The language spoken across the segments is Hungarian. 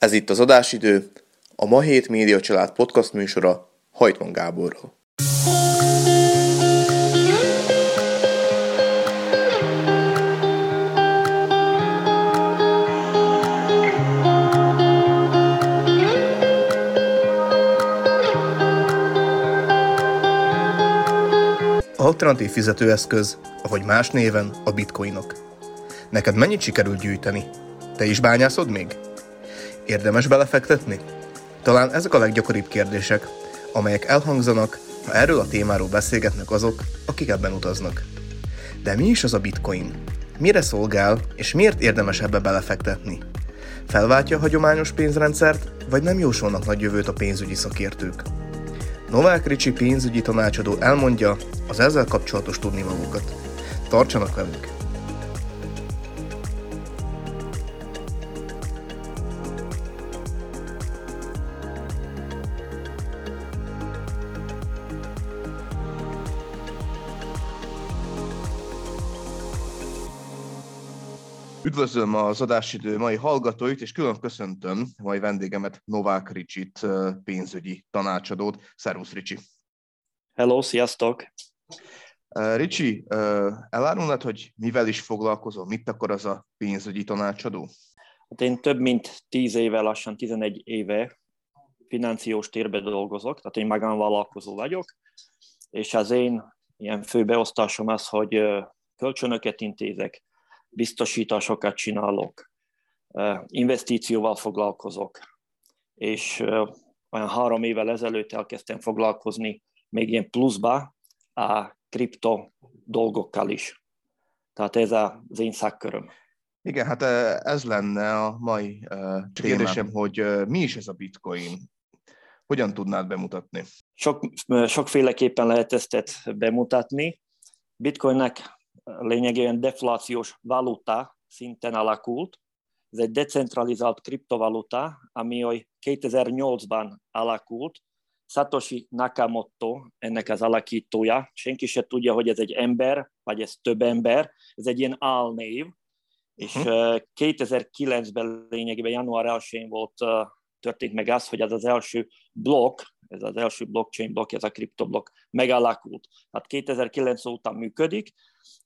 Ez itt az adásidő, a Ma Hét Média Család podcast műsora Hajtman Gáborról. Alternatív fizetőeszköz, ahogy más néven a bitcoinok. Neked mennyit sikerült gyűjteni? Te is bányászod még? Érdemes belefektetni? Talán ezek a leggyakoribb kérdések, amelyek elhangzanak, ha erről a témáról beszélgetnek azok, akik ebben utaznak. De mi is az a bitcoin? Mire szolgál, és miért érdemes ebbe belefektetni? Felváltja a hagyományos pénzrendszert, vagy nem jósolnak nagy jövőt a pénzügyi szakértők? Novák Ricsi pénzügyi tanácsadó elmondja az ezzel kapcsolatos tudnivalókat. Tartsanak velünk! Üdvözlöm az adásidő mai hallgatóit, és külön köszöntöm mai vendégemet, Novák Ricsit, pénzügyi tanácsadót. Szervusz, Ricsi! Hello, sziasztok! Ricsi, elárulnád, hogy mivel is foglalkozol, mit akar az a pénzügyi tanácsadó? Hát én több mint 10 éve, lassan 11 éve financiós térbe dolgozok, tehát én magánvállalkozó vagyok, és az én ilyen fő beosztásom az, hogy kölcsönöket intézek, biztosításokat csinálok, investícióval foglalkozok, és olyan három évvel ezelőtt elkezdtem foglalkozni még ilyen pluszba a kripto dolgokkal is. Tehát ez az én szakköröm. Igen, hát ez lenne a mai kérdésem, hogy mi is ez a bitcoin? Hogyan tudnád bemutatni? Sok, sokféleképpen lehet ezt bemutatni. Bitcoinnek lényegében deflációs valuta szinten alakult. Ez egy decentralizált kriptovaluta, ami 2008-ban alakult. Satoshi Nakamoto ennek az alakítója. Senki se tudja, hogy ez egy ember, vagy ez több ember. Ez egy ilyen álnév. És uh-huh. 2009-ben lényegében január 1-én volt történt meg az, hogy ez az első blokk, ez az első blockchain blokk, ez a kriptoblokk megalakult. Hát 2009 óta működik,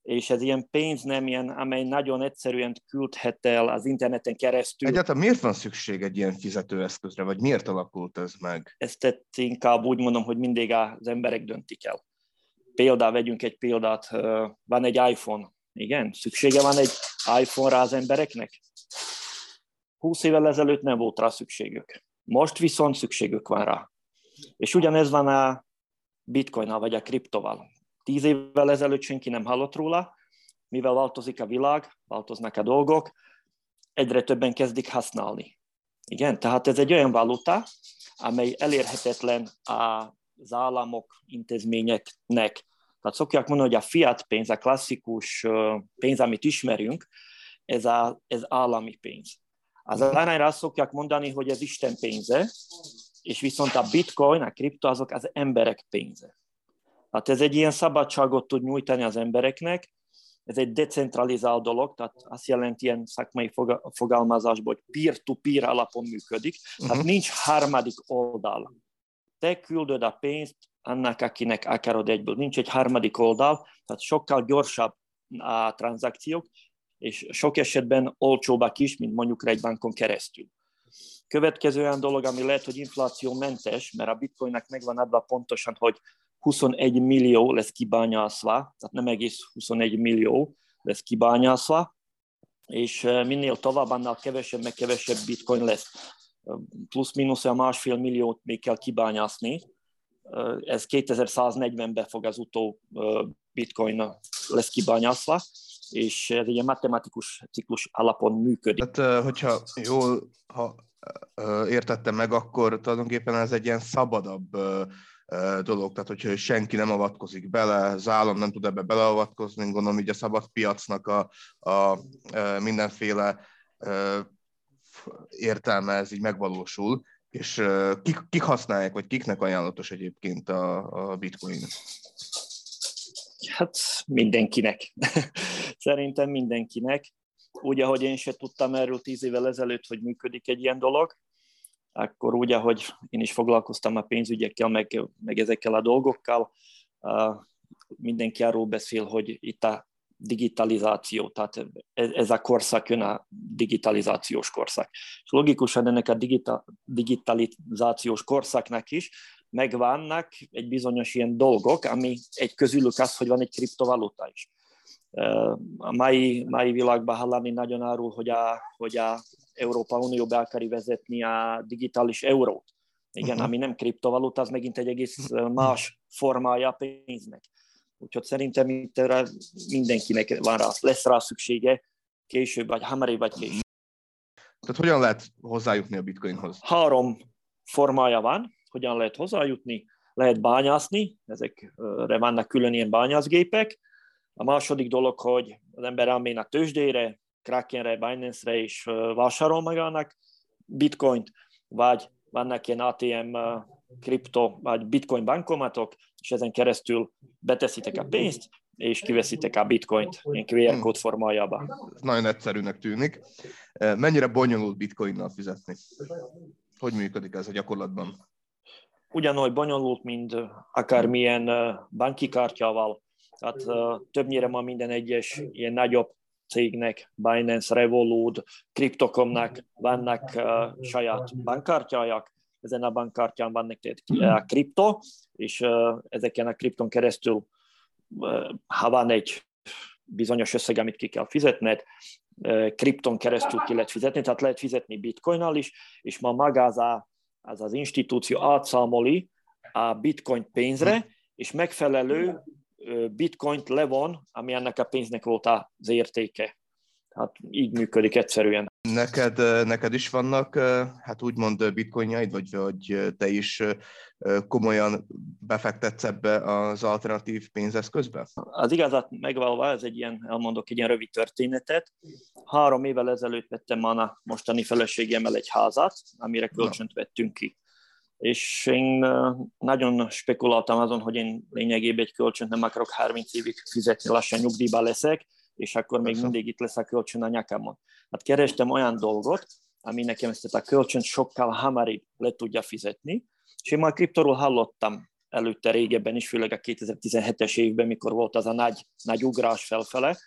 és ez ilyen pénz nem ilyen, amely nagyon egyszerűen küldhet el az interneten keresztül. Egyáltalán miért van szükség egy ilyen fizetőeszközre, vagy miért alakult ez meg? Ezt inkább úgy mondom, hogy mindig az emberek döntik el. Példát, vegyünk egy példát, van egy iPhone, igen, szüksége van egy iPhone-ra az embereknek? 20 évvel ezelőtt nem volt rá szükségük. Most viszont szükségük van rá. És ugyanez van a bitcoinnal vagy a kriptoval. Tíz évvel ezelőtt senki nem hallott róla, mivel változik a világ, változnak a dolgok, egyre többen kezdik használni. Igen, tehát ez egy olyan valuta, amely elérhetetlen az államok, intézményeknek. Tehát szokják mondani, hogy a fiat pénz, a klasszikus pénz, amit ismerünk, ez, a, ez állami pénz. Az arányra azt szokják mondani, hogy ez Isten pénze, és viszont a bitcoin, a kripto, azok az emberek pénze. Hát ez egy ilyen szabadságot tud nyújtani az embereknek, ez egy decentralizált dolog, tehát azt jelenti ilyen szakmai fogalmazásból, hogy peer-to-peer alapon működik, uh-huh. tehát nincs harmadik oldal. Te küldöd a pénzt annak, akinek akarod egyből. Nincs egy harmadik oldal, tehát sokkal gyorsabb a tranzakciók, és sok esetben olcsóbbak is, mint mondjuk egy bankon keresztül. Következő olyan dolog, ami lehet, hogy inflációmentes, mert a bitcoinnak megvan adva pontosan, hogy 21 millió lesz kibányászva, tehát nem egész 21 millió lesz kibányászva, és eh, minél tovább, annál kevesebb, meg kevesebb bitcoin lesz. Plusz-minusz a másfél milliót még kell kibányászni. Eh, ez 2140-ben fog az utó eh, bitcoin lesz kibányászva, és ez egy matematikus ciklus alapon működik. Tehát, hogyha jól ha, értettem meg, akkor tulajdonképpen ez egy ilyen szabadabb dolog, tehát hogyha senki nem avatkozik bele, az állam nem tud ebbe beleavatkozni, gondolom így a szabad piacnak a, a, mindenféle értelme ez így megvalósul, és kik, kik használják, vagy kiknek ajánlatos egyébként a, a bitcoin? Hát mindenkinek. Szerintem mindenkinek. Úgy, ahogy én se tudtam erről tíz évvel ezelőtt, hogy működik egy ilyen dolog, akkor úgy, ahogy én is foglalkoztam a pénzügyekkel, meg, meg ezekkel a dolgokkal, mindenki arról beszél, hogy itt a digitalizáció, tehát ez a korszak jön a digitalizációs korszak. És logikusan ennek a digita, digitalizációs korszaknak is megvannak egy bizonyos ilyen dolgok, ami egy közülük az, hogy van egy kriptovaluta is. A mai, mai világban hallani nagyon arról, hogy a, hogy a Európa Unió be akar vezetni a digitális eurót. Igen, uh-huh. ami nem kriptovaluta, az megint egy egész más formája a pénznek. Úgyhogy szerintem itt erre mindenkinek van rá, lesz rá szüksége, később, vagy hamarabb, vagy később. Tehát hogyan lehet hozzájutni a bitcoinhoz? Három formája van, hogyan lehet hozzájutni. Lehet bányászni, ezekre vannak külön ilyen bányászgépek. A második dolog, hogy az ember elmén a tőzsdére, Krakenre, Binance-re és vásárol magának bitcoint, vagy vannak ilyen ATM kripto vagy bitcoin bankomatok, és ezen keresztül beteszitek a pénzt, és kiveszitek a bitcoint ilyen QR kód formájában. Ez nagyon egyszerűnek tűnik. Mennyire bonyolult bitcoinnal fizetni? Hogy működik ez a gyakorlatban? Ugyanúgy bonyolult, mint akármilyen banki kártyával. Tehát többnyire ma minden egyes ilyen nagyobb cégnek, Binance, Revolut, Crypto.com-nak vannak saját bankkártyájak, ezen a bankkártyán van neked a kripto, és ezeken a kripton keresztül, ha van egy bizonyos összeg, amit ki kell fizetned, kripton keresztül ki lehet fizetni, tehát lehet fizetni bitcoinnal is, és ma maga az, a, az az institúció átszámoli a bitcoin pénzre, és megfelelő bitcoint levon, ami ennek a pénznek volt az értéke. Hát így működik egyszerűen. Neked, neked is vannak, hát úgymond bitcoinjaid, vagy, vagy te is komolyan befektetsz ebbe az alternatív pénzeszközbe? Az igazat megvalva, ez egy ilyen, elmondok egy ilyen rövid történetet. Három évvel ezelőtt vettem a mostani feleségemmel egy házat, amire kölcsönt vettünk ki. És én nagyon spekuláltam azon, hogy én lényegében egy kölcsönt nem akarok 30 évig fizetni, lassan nyugdíjba leszek, és akkor még mindig itt lesz a kölcsön a nyakamon. Hát kerestem olyan dolgot, ami nekem ezt a kölcsön sokkal hamarabb le tudja fizetni, és én már kriptoról hallottam előtte régebben is, főleg a 2017-es évben, mikor volt az a nagy, nagy ugrás felfele,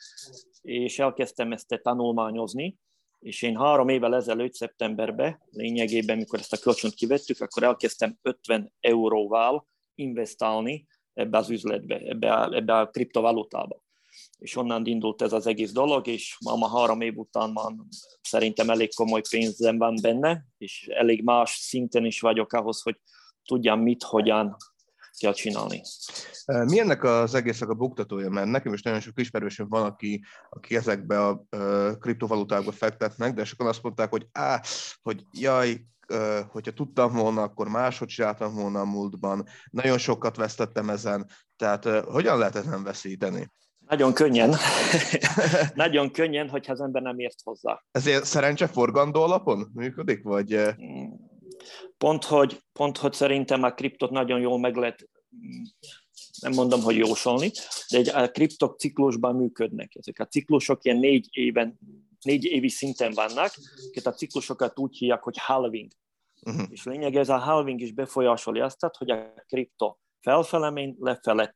és elkezdtem ezt tanulmányozni, és én három évvel ezelőtt, szeptemberben, lényegében, mikor ezt a kölcsönt kivettük, akkor elkezdtem 50 euróval investálni ebbe az üzletbe, ebbe a, ebbe a kriptovalutába. És onnan indult ez az egész dolog, és ma három év után már szerintem elég komoly pénzem van benne, és elég más szinten is vagyok ahhoz, hogy tudjam mit, hogyan kell csinálni. Mi ennek az egésznek a buktatója? Mert nekem is nagyon sok ismerősöm van, aki, aki ezekbe a kriptovalutákba fektetnek, de sokan azt mondták, hogy á, hogy jaj, hogyha tudtam volna, akkor máshogy csináltam volna a múltban. Nagyon sokat vesztettem ezen, tehát hogyan lehet ezen veszíteni? Nagyon könnyen. Nagyon könnyen, hogyha az ember nem ért hozzá. Ezért szerencse forgandó alapon működik, vagy? Pont hogy, pont, hogy szerintem a kriptot nagyon jól meg lehet, mm, nem mondom, hogy jósolni, de egy, a kriptok ciklusban működnek. Ezek a ciklusok ilyen négy éven, négy évi szinten vannak, a ciklusokat úgy hívják, hogy halving. Uh-huh. És lényeg ez a halving is befolyásolja azt, hogy a kripto felfele megy, lefele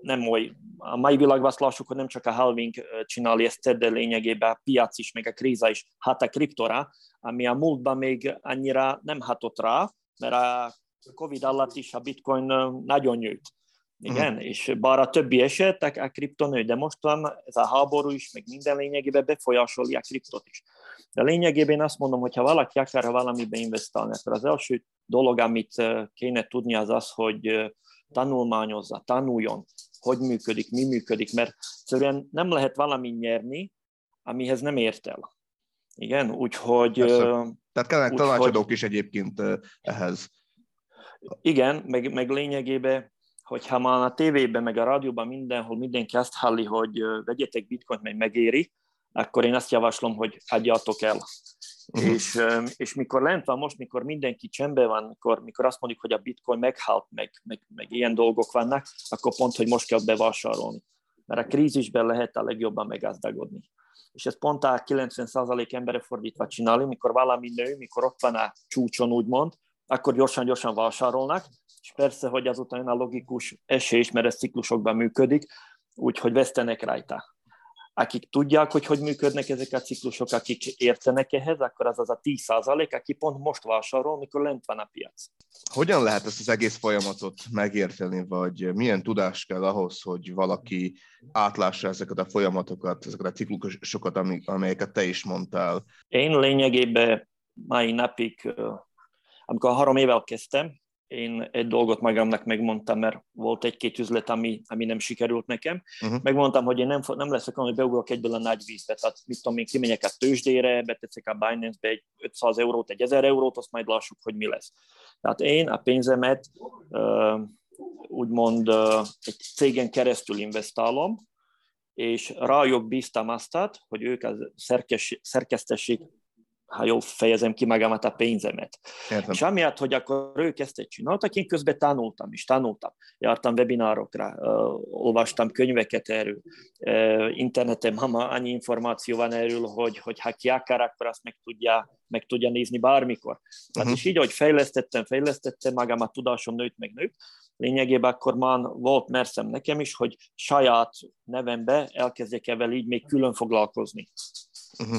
nem oly, a mai világban azt lássuk, hogy nem csak a halving csinálja ezt, de lényegében a piac is, meg a kríza is hat a kriptora, ami a múltban még annyira nem hatott rá, mert a Covid alatt is a bitcoin nagyon nőtt. Igen, uh-huh. és bár a többi eset a kripto nő, de most van ez a háború is, meg minden lényegében befolyásolja a kriptot is. De lényegében azt mondom, hogy ha valaki akar valamibe investálni, akkor az első dolog, amit kéne tudni, az az, hogy tanulmányozza, tanuljon, hogy működik, mi működik, mert egyszerűen nem lehet valami nyerni, amihez nem ért el. Igen, úgyhogy... Persze. Tehát kellene tanácsadók hogy, is egyébként ehhez. Igen, meg, meg lényegében, hogyha már a tévében, meg a rádióban mindenhol mindenki azt halli, hogy vegyetek bitcoint, meg megéri, akkor én azt javaslom, hogy adjátok el. Uh-huh. És, és mikor lent van most, mikor mindenki csendben van, mikor, mikor azt mondjuk, hogy a bitcoin meghalt, meg, meg, meg ilyen dolgok vannak, akkor pont, hogy most kell bevásárolni. Mert a krízisben lehet a legjobban meggazdagodni. és ezt pont a 90% embere fordítva csinálni, mikor valami nő, mikor ott van a csúcson, úgymond, akkor gyorsan-gyorsan vásárolnak, és persze, hogy azután a logikus esés, mert ez ciklusokban működik, úgyhogy vesztenek rajta akik tudják, hogy hogy működnek ezek a ciklusok, akik értenek ehhez, akkor az az a 10 százalék, aki pont most vásárol, mikor lent van a piac. Hogyan lehet ezt az egész folyamatot megérteni, vagy milyen tudás kell ahhoz, hogy valaki átlássa ezeket a folyamatokat, ezeket a ciklusokat, amelyeket te is mondtál? Én lényegében mai napig, amikor három évvel kezdtem, én egy dolgot magamnak megmondtam, mert volt egy-két üzlet, ami, ami nem sikerült nekem. Uh-huh. Megmondtam, hogy én nem, nem leszek olyan, hogy beugrok egyből a nagy vízbe. Tehát mit tudom én, kimegyek a tőzsdére, beteszek a Binance-be egy 500 eurót, egy 1000 eurót, azt majd lássuk, hogy mi lesz. Tehát én a pénzemet úgymond egy cégen keresztül investálom, és rájuk bíztam azt, hogy ők a szerkesztessék ha jól fejezem ki magamat a pénzemet. Értem. És amiatt, hogy akkor ők ezt csináltak, én közben tanultam is, tanultam. Jártam webinárokra, olvastam könyveket erről, interneten ma annyi információ van erről, hogy, hogy ha ki akar, akkor azt meg tudja, meg tudja nézni bármikor. Hát uh-huh. és így, ahogy fejlesztettem, fejlesztettem, magam a tudásom nőtt, meg nőtt, lényegében akkor már volt merszem nekem is, hogy saját nevembe elkezdjek evel így még külön foglalkozni. Uh-huh.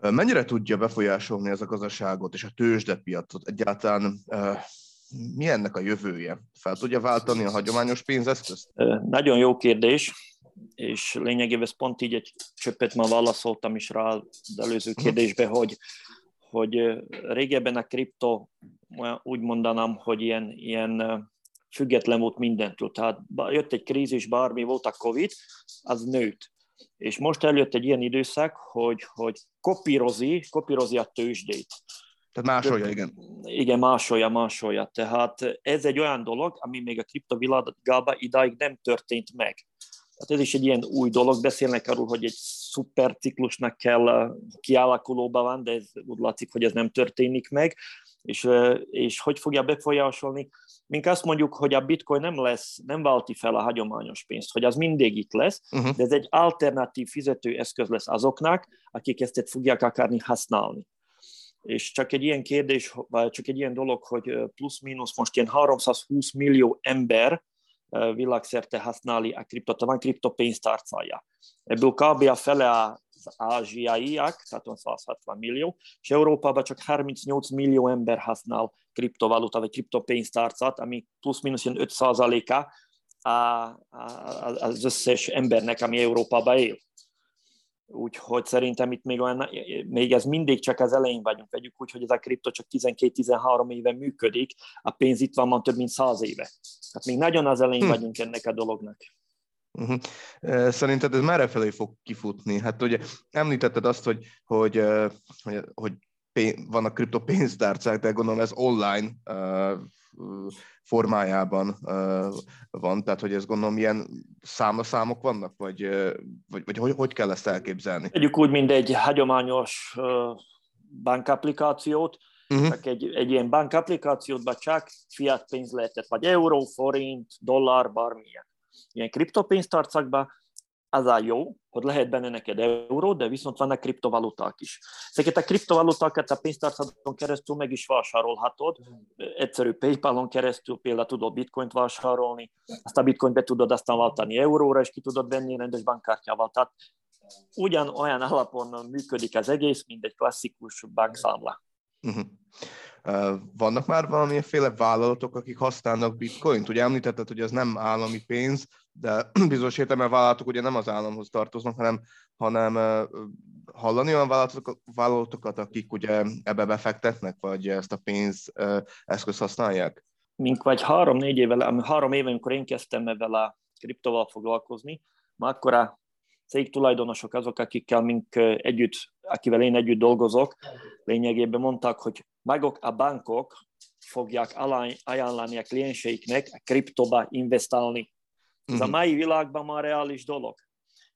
Mennyire tudja befolyásolni ez a gazdaságot és a tőzsdepiacot? Egyáltalán mi ennek a jövője? Fel tudja váltani a hagyományos pénzeszközt? Nagyon jó kérdés, és lényegében ez pont így egy csöppet már válaszoltam is rá az előző mhm. kérdésbe, hogy, hogy régebben a kripto úgy mondanám, hogy ilyen, ilyen független volt mindentől. Tehát jött egy krízis, bármi volt a Covid, az nőtt. És most eljött egy ilyen időszak, hogy, hogy kopírozi, kopírozi a tőzsdét. Tehát másolja, igen. Igen, másolja, másolja. Tehát ez egy olyan dolog, ami még a kriptovilágában idáig nem történt meg. Tehát ez is egy ilyen új dolog. Beszélnek arról, hogy egy szuper ciklusnak kell kialakulóban van, de ez úgy látszik, hogy ez nem történik meg. És, és hogy fogja befolyásolni? Mink azt mondjuk, hogy a bitcoin nem lesz, nem válti fel a hagyományos pénzt, hogy az mindig itt lesz, uh-huh. de ez egy alternatív fizetőeszköz lesz azoknak, akik ezt fogják akarni használni. És csak egy ilyen kérdés, vagy csak egy ilyen dolog, hogy plusz-minusz most ilyen 320 millió ember világszerte használni a kriptot, van kriptopénztárcája. Ebből kb. a fele a az ázsiaiak, tehát 160 millió, és Európában csak 38 millió ember használ kriptovaluta vagy kriptopénztárcát, ami plusz-minusz 5 százaléka az összes embernek, ami Európában él. Úgyhogy szerintem itt még, olyan, még ez mindig csak az elején vagyunk. Vegyük úgy, hogy ez a kripto csak 12-13 éve működik, a pénz itt van már több mint 100 éve. Tehát még nagyon az elején hm. vagyunk ennek a dolognak. Uh-huh. Szerinted ez merre felé fog kifutni? Hát ugye említetted azt, hogy, hogy, hogy, hogy vannak kriptopénztárcák, de gondolom ez online uh, formájában uh, van, tehát hogy ez gondolom ilyen számlaszámok vannak, vagy, vagy, vagy hogy, hogy kell ezt elképzelni? Együk úgy, mint egy hagyományos bankapplikációt, uh-huh. csak egy, egy ilyen bankapplikációtban csak fiat pénz lehetett, vagy euró, forint, dollár, bármilyen ilyen kriptopénztarcakba, az a jó, hogy lehet benne neked euró, de viszont vannak kriptovaluták is. Ezeket a kriptovalutákat a pénztárcadon keresztül meg is vásárolhatod. Egyszerű PayPal-on keresztül például tudod bitcoint vásárolni, azt a bitcoint be tudod aztán váltani euróra, és ki tudod venni rendes bankkártyával. Tehát ugyan olyan alapon működik az egész, mint egy klasszikus bankszámla. Uh-huh. Vannak már valamilyenféle vállalatok, akik használnak bitcoint? Ugye említetted, hogy ez nem állami pénz, de bizonyos értelemben vállalatok ugye nem az államhoz tartoznak, hanem, hanem hallani olyan vállalatokat, vállalatokat, akik ugye ebbe befektetnek, vagy ezt a pénz eszközt használják? Mink vagy három-négy évvel, három éve, amikor én kezdtem ezzel a kriptoval foglalkozni, már akkor a cég tulajdonosok azok, akikkel mink együtt, akivel én együtt dolgozok, lényegében mondták, hogy maguk a bankok fogják ajánlani a klienseiknek a kriptoba investálni. Ez a mhm. mai világban már reális dolog.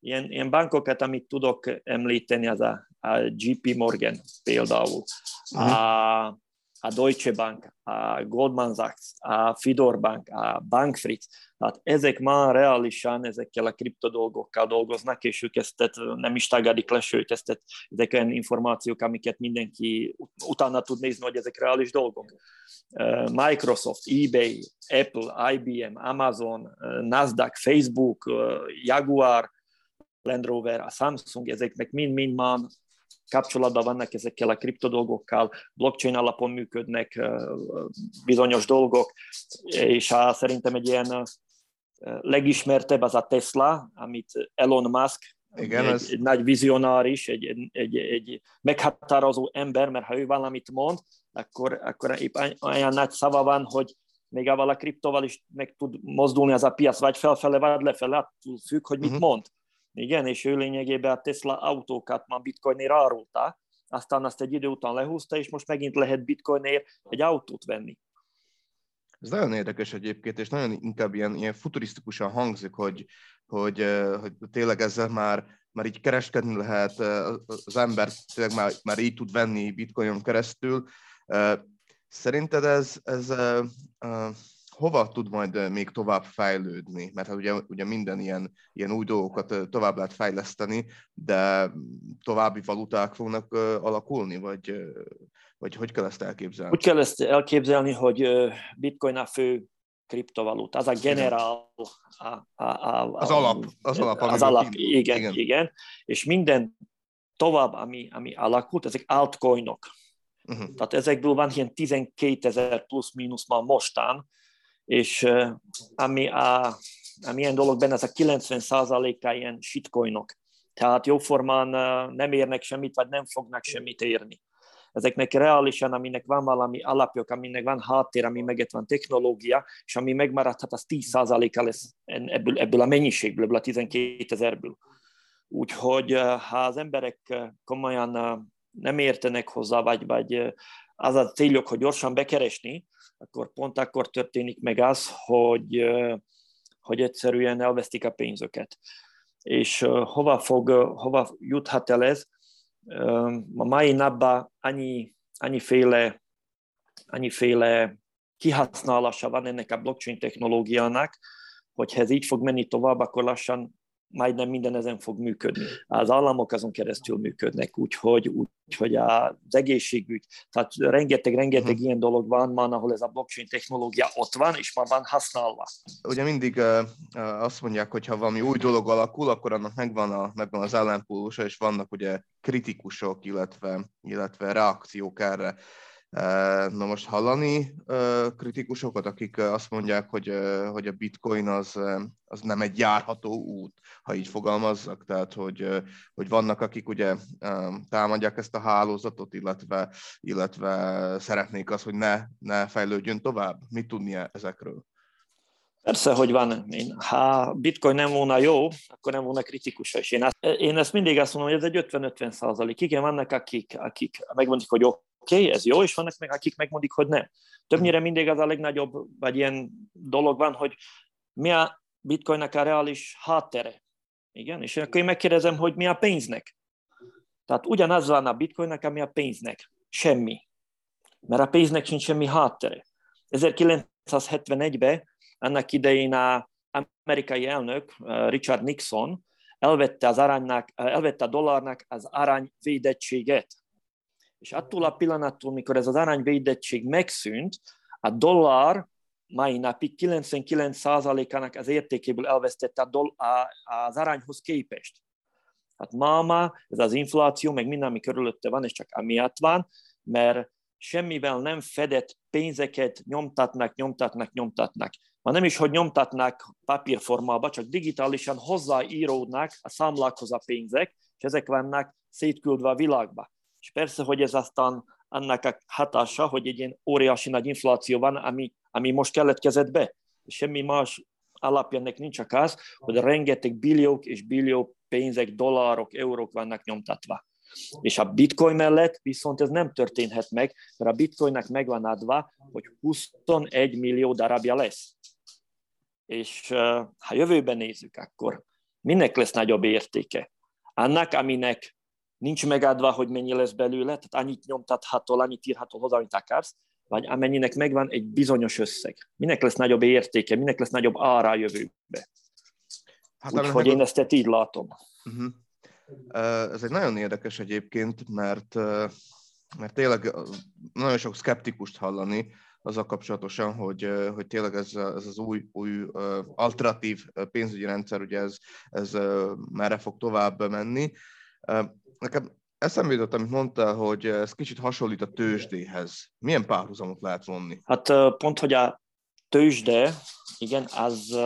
Ilyen, ilyen bankokat, amit tudok említeni, az a, a JP Morgan például, uh-huh. a, a Deutsche Bank, a Goldman Sachs, a Fidor Bank, a Bankfritz, tehát ezek már reálisan ezekkel a kriptodolgokkal dolgoznak, és ők ezt nem is tagadik le, sőt, ezt, ezek olyan információk, amiket mindenki utána tud nézni, hogy ezek reális dolgok. Microsoft, eBay, Apple, IBM, Amazon, Nasdaq, Facebook, Jaguar, Land Rover, a Samsung, ezeknek mind-mind már kapcsolatban vannak ezekkel a kriptodolgokkal, blockchain alapon működnek bizonyos dolgok, és szerintem egy ilyen legismertebb az a Tesla, amit Elon Musk, igen, egy, ez... egy nagy vizionáris, egy, egy, egy, egy meghatározó ember, mert ha ő valamit mond, akkor, akkor épp olyan nagy szava van, hogy még avval a kriptoval is meg tud mozdulni az a piac, vagy felfele, vagy lefele, attól függ, hogy mit uh-huh. mond. Igen, és ő lényegében a Tesla autókat már bitcoinért árulta, aztán azt egy idő után lehúzta, és most megint lehet bitcoinért egy autót venni. Ez nagyon érdekes egyébként, és nagyon inkább ilyen, ilyen futurisztikusan hangzik, hogy, hogy, hogy tényleg ezzel már, már így kereskedni lehet, az ember tényleg már, már így tud venni bitcoinon keresztül. Szerinted ez, ez hova tud majd még tovább fejlődni? Mert hát ugye, ugye minden ilyen, ilyen új dolgokat tovább lehet fejleszteni, de további valuták fognak alakulni, vagy, vagy hogy kell ezt elképzelni? Úgy kell ezt elképzelni, hogy bitcoin a fő kriptovaluta, az a generál, a, a, a, az alap, az alap, az alap igen, igen, igen, és minden tovább, ami, ami alakult, ezek altcoinok. Uh-huh. Tehát ezekből van ilyen 12 ezer plusz-mínusz már mostán, és ami, a, ami ilyen dolog benne, ez a 90% a ilyen shitcoinok. Tehát jóformán nem érnek semmit, vagy nem fognak semmit érni. Ezeknek reálisan, aminek van valami alapjog, aminek van háttér, ami meget van technológia, és ami megmaradhat, az 10%-a lesz ebből, ebből a mennyiségből, ebből a 12 ezerből. Úgyhogy ha az emberek komolyan nem értenek hozzá, vagy, vagy az a céljuk, hogy gyorsan bekeresni, akkor pont akkor történik meg az, hogy, hogy egyszerűen elvesztik a pénzöket. És hova, fog, hova juthat el ez? A mai napban annyi, annyiféle, annyiféle kihasználása van ennek a blockchain technológiának, hogyha ez így fog menni tovább, akkor lassan majdnem minden ezen fog működni. Az államok azon keresztül működnek, úgyhogy, úgyhogy az egészségügy, tehát rengeteg, rengeteg uh-huh. ilyen dolog van már, ahol ez a blockchain technológia ott van, és már van használva. Ugye mindig uh, azt mondják, hogy ha valami új dolog alakul, akkor annak megvan, a, megvan az ellenpólusa, és vannak ugye kritikusok, illetve, illetve reakciók erre. Na most hallani kritikusokat, akik azt mondják, hogy, hogy a bitcoin az, az nem egy járható út, ha így fogalmazzak, tehát hogy, hogy vannak, akik ugye támadják ezt a hálózatot, illetve, illetve szeretnék azt, hogy ne, ne fejlődjön tovább. Mit tudni ezekről? Persze, hogy van. Én, ha bitcoin nem volna jó, akkor nem volna kritikus is. Én, én ezt mindig azt mondom, hogy ez egy 50-50 százalék. Igen, vannak, akik, akik megmondják, hogy oké, okay, ez jó, és vannak meg, akik megmondik, hogy nem. Többnyire mindig az a legnagyobb, vagy ilyen dolog van, hogy mi a bitcoinnak a reális háttere. Igen, és akkor én megkérdezem, hogy mi a pénznek. Tehát ugyanaz van a bitcoinnak, ami a pénznek. Semmi. Mert a pénznek sincs semmi háttere. 1971-ben annak idején a amerikai elnök Richard Nixon elvette, az aránynak, elvette a dollárnak az arányvédettséget. És attól a pillanattól, mikor ez az arányvédettség megszűnt, a dollár mai napig 99%-ának az értékéből elvesztette a doll- a, az arányhoz képest. Hát máma, ez az infláció, meg minden, ami körülötte van, és csak amiatt van, mert semmivel nem fedett pénzeket nyomtatnak, nyomtatnak, nyomtatnak. Ma nem is, hogy nyomtatnak papírformába, csak digitálisan hozzáíródnak a számlákhoz a pénzek, és ezek vannak szétküldve a világba. És persze, hogy ez aztán annak a hatása, hogy egy ilyen óriási nagy infláció van, ami, ami most keletkezett be. Semmi más alapja ennek nincs csak az, hogy rengeteg billiók és billió pénzek, dollárok, eurók vannak nyomtatva. És a bitcoin mellett viszont ez nem történhet meg, mert a bitcoinnak megvan adva, hogy 21 millió darabja lesz. És ha jövőben nézzük, akkor minek lesz nagyobb értéke? Annak, aminek nincs megadva, hogy mennyi lesz belőle, tehát annyit nyomtathatol, annyit írhatol hozzá, amit akarsz, vagy amennyinek megvan egy bizonyos összeg. Minek lesz nagyobb értéke, minek lesz nagyobb ára a jövőbe. Hát, Úgyhogy én ezt így látom. Uh-huh. Ez egy nagyon érdekes egyébként, mert, mert tényleg nagyon sok szkeptikust hallani a kapcsolatosan, hogy, hogy tényleg ez, ez az új, új alternatív pénzügyi rendszer, ugye ez, ez merre fog tovább menni. Nekem eszembe jutott, amit mondtál, hogy ez kicsit hasonlít a tőzsdéhez. Milyen párhuzamot lehet vonni? Hát pont, hogy a tőzsde, igen, az,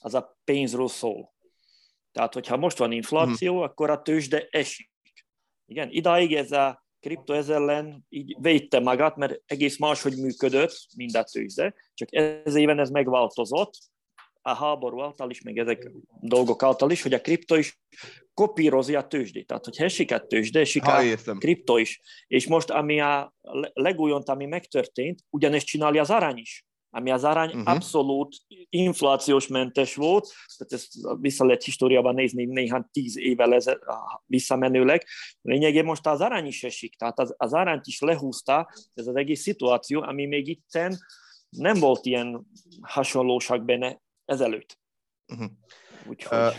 az a pénzről szól. Tehát, hogyha most van infláció, hmm. akkor a tőzsde esik. Igen, idáig ez a kripto ez ellen így védte magát, mert egész máshogy működött, mind a tőzsde, csak ez éven ez megváltozott, a háború által is, meg ezek dolgok által is, hogy a kripto is kopírozja a tőzsdét. Tehát, hogy esik a tőzsde, esik ha, a értem. kripto is. És most, ami a legújont, ami megtörtént, ugyanezt csinálja az arány is ami az arány uh-huh. abszolút inflációs mentes volt, tehát ezt vissza lehet históriában nézni néhány tíz évvel ez, visszamenőleg. Lényegében most az arány is esik, tehát az, az arányt is lehúzta ez az egész szituáció, ami még itten nem volt ilyen hasonlóság benne ezelőtt. Uh-huh. Úgyhogy... Uh,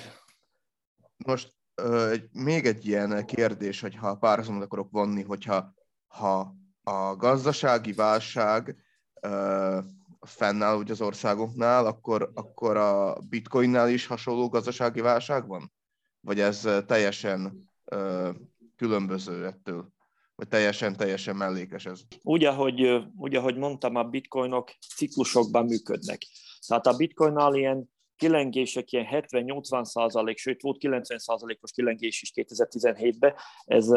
most uh, még egy ilyen kérdés, hogyha párhuzamot akarok vonni, hogyha ha a gazdasági válság uh, fennáll ugye az országoknál, akkor, akkor a bitcoinnál is hasonló gazdasági válság van? Vagy ez teljesen uh, különböző ettől? Vagy teljesen, teljesen mellékes ez? Úgy ahogy, úgy, ahogy mondtam, a bitcoinok ciklusokban működnek. Tehát a bitcoinnál ilyen kilengések ilyen 70-80 százalék, sőt volt 90 százalékos kilengés is 2017-ben, ez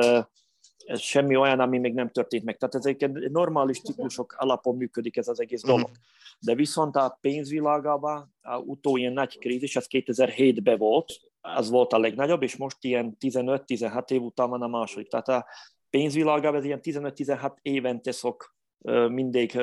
ez semmi olyan, ami még nem történt meg. Tehát ezek normális ciklusok alapon működik ez az egész mhm. dolog. De viszont a pénzvilágában a utó ilyen nagy krízis, az 2007-ben volt, az volt a legnagyobb, és most ilyen 15-16 év után van a második. Tehát a pénzvilágában ez ilyen 15-16 évente szok mindig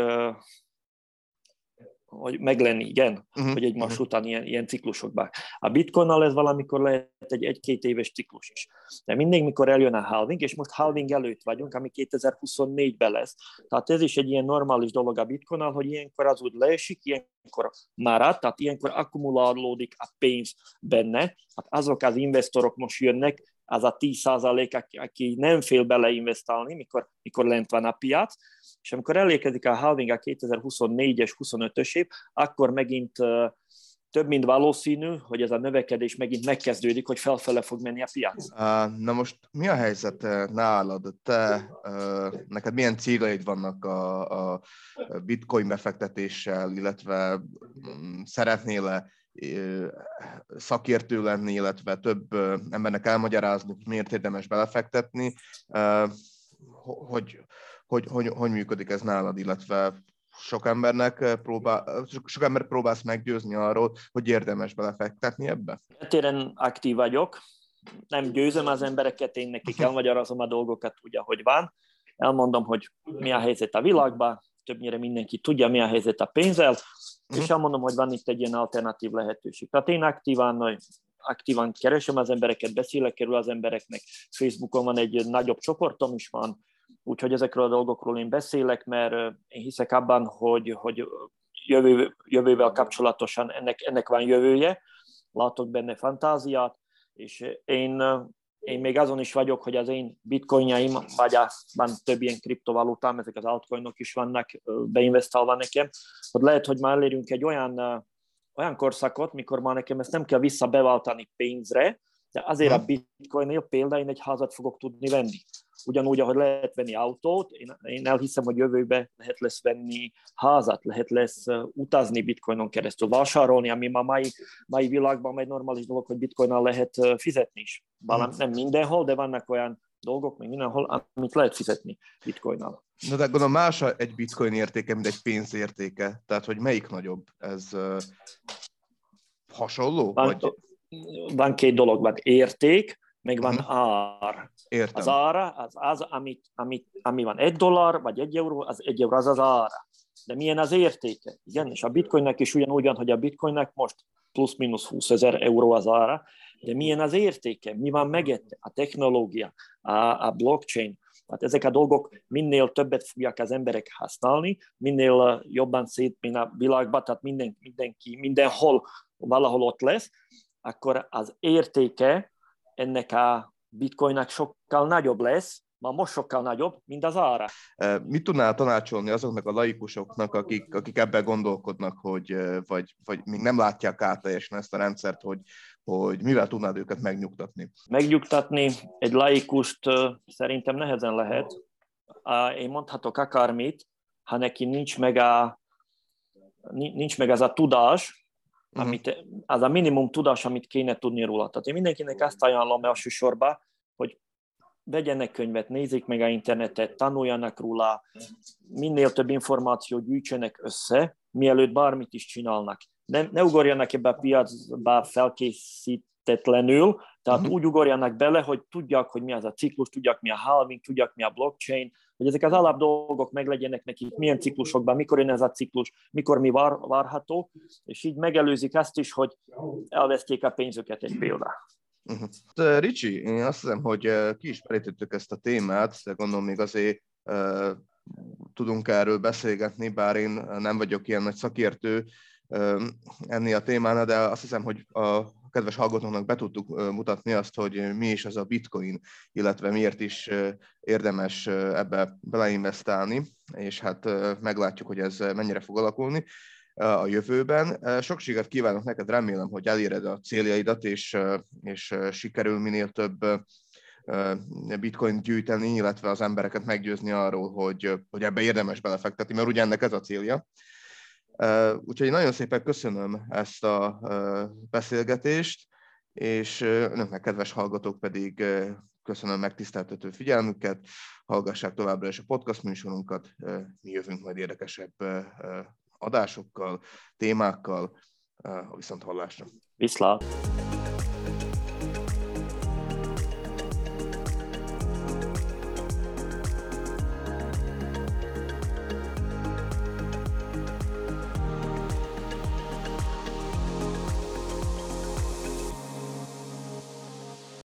hogy meglenni, igen, uh-huh. hogy egymás uh-huh. után ilyen, ilyen ciklusokban. A bitcoinnal ez valamikor lehet egy egy-két éves ciklus is. De mindig, mikor eljön a halving, és most halving előtt vagyunk, ami 2024-ben lesz. Tehát ez is egy ilyen normális dolog a bitcoinnal, hogy ilyenkor az úgy leesik, ilyenkor marad, tehát ilyenkor akkumulálódik a pénz benne. Hát azok az investorok most jönnek, az a 10 százalék, aki nem fél beleinvestálni, mikor, mikor lent van a piac, és amikor elérkezik a halving a 2024-es, 25-ös év, akkor megint több mint valószínű, hogy ez a növekedés megint megkezdődik, hogy felfele fog menni a piac. Na most mi a helyzet nálad? Te, neked milyen céljaid vannak a, a bitcoin befektetéssel, illetve mm, szeretnél-e szakértő lenni, illetve több embernek elmagyarázni, miért érdemes belefektetni, hogy, hogy, hogy, hogy működik ez nálad, illetve sok embernek próbál, sok ember próbálsz meggyőzni arról, hogy érdemes belefektetni ebbe? Téren aktív vagyok, nem győzöm az embereket, én nekik elmagyarázom a dolgokat úgy, ahogy van. Elmondom, hogy mi a helyzet a világban, többnyire mindenki tudja, mi a helyzet a pénzzel, és mhm. elmondom, hogy van itt egy ilyen alternatív lehetőség. Tehát én aktívan, aktívan keresem az embereket, beszélek erről az embereknek, Facebookon van egy nagyobb csoportom is van, úgyhogy ezekről a dolgokról én beszélek, mert én hiszek abban, hogy, hogy jövő, jövővel kapcsolatosan ennek, ennek van jövője, látok benne fantáziát, és én én még azon is vagyok, hogy az én bitcoinjaim, vagy van több ilyen kriptovalutám, ezek az altcoinok is vannak beinvestálva nekem, hogy lehet, hogy már elérünk egy olyan, olyan korszakot, mikor már nekem ezt nem kell visszabeváltani pénzre, de azért a bitcoinnél például én egy házat fogok tudni venni. Ugyanúgy, ahogy lehet venni autót, én, én elhiszem, hogy jövőben lehet lesz venni házat, lehet lesz utazni bitcoinon keresztül, vásárolni, ami ma mai, mai világban egy normális dolog, hogy bitcoinnal lehet fizetni is. Valami, hmm. nem mindenhol, de vannak olyan dolgok még mindenhol, amit lehet fizetni bitcoinnal. Na de gondolom más egy bitcoin értéke, mint egy pénz értéke. Tehát, hogy melyik nagyobb? Ez uh, hasonló? Van, vagy? van két dolog, van érték, meg van uh-huh. ár. Értem. Az ára az az, amit, amit, ami van egy dollár, vagy egy euró, az egy euró, az az ára. De milyen az értéke? Igen, és a bitcoinnek is ugyanúgy van, hogy a bitcoinnek most plusz-minusz 20 ezer euró az ára, de milyen az értéke? Mi van megette? A technológia, a, a blockchain, Hát ezek a dolgok minél többet fogják az emberek használni, minél jobban szétmény a világban, tehát minden, mindenki, mindenhol valahol ott lesz, akkor az értéke ennek a bitcoinnak sokkal nagyobb lesz, ma most sokkal nagyobb, mint az ára. Mit tudnál tanácsolni azoknak a laikusoknak, akik, akik ebben gondolkodnak, hogy, vagy, vagy még nem látják át teljesen ezt a rendszert, hogy, hogy mivel tudnád őket megnyugtatni? Megnyugtatni egy laikust szerintem nehezen lehet. Én mondhatok akármit, ha neki nincs meg, a, nincs meg az a tudás, uh-huh. amit, az a minimum tudás, amit kéne tudni róla. Tehát én mindenkinek azt ajánlom elsősorban, hogy vegyenek könyvet, nézzék meg a internetet, tanuljanak róla, minél több információt gyűjtsenek össze, mielőtt bármit is csinálnak. Ne, ne ugorjanak ebbe a piacba felkészítetlenül, tehát uh-huh. úgy ugorjanak bele, hogy tudják, hogy mi az a ciklus, tudják, mi a halving, tudják, mi a blockchain, hogy ezek az alap dolgok meglegyenek nekik, milyen ciklusokban, mikor jön ez a ciklus, mikor mi vár, várható, és így megelőzik azt is, hogy elveszték a pénzüket egy példa. Uh-huh. Ricsi, én azt hiszem, hogy ki is merítettük ezt a témát, de gondolom még azért uh, tudunk erről beszélgetni, bár én nem vagyok ilyen nagy szakértő ennél a témánál, de azt hiszem, hogy a kedves hallgatóknak be tudtuk mutatni azt, hogy mi is az a bitcoin, illetve miért is érdemes ebbe beleinvestálni, és hát meglátjuk, hogy ez mennyire fog alakulni a jövőben. Sok sikert kívánok neked, remélem, hogy eléred a céljaidat, és, és sikerül minél több bitcoin gyűjteni, illetve az embereket meggyőzni arról, hogy, hogy ebbe érdemes belefektetni, mert ugye ennek ez a célja. Úgyhogy nagyon szépen köszönöm ezt a beszélgetést, és önöknek, kedves hallgatók pedig köszönöm megtiszteltető figyelmüket, hallgassák továbbra is a podcast műsorunkat, mi jövünk majd érdekesebb adásokkal, témákkal, a viszont hallásra. Viszlát!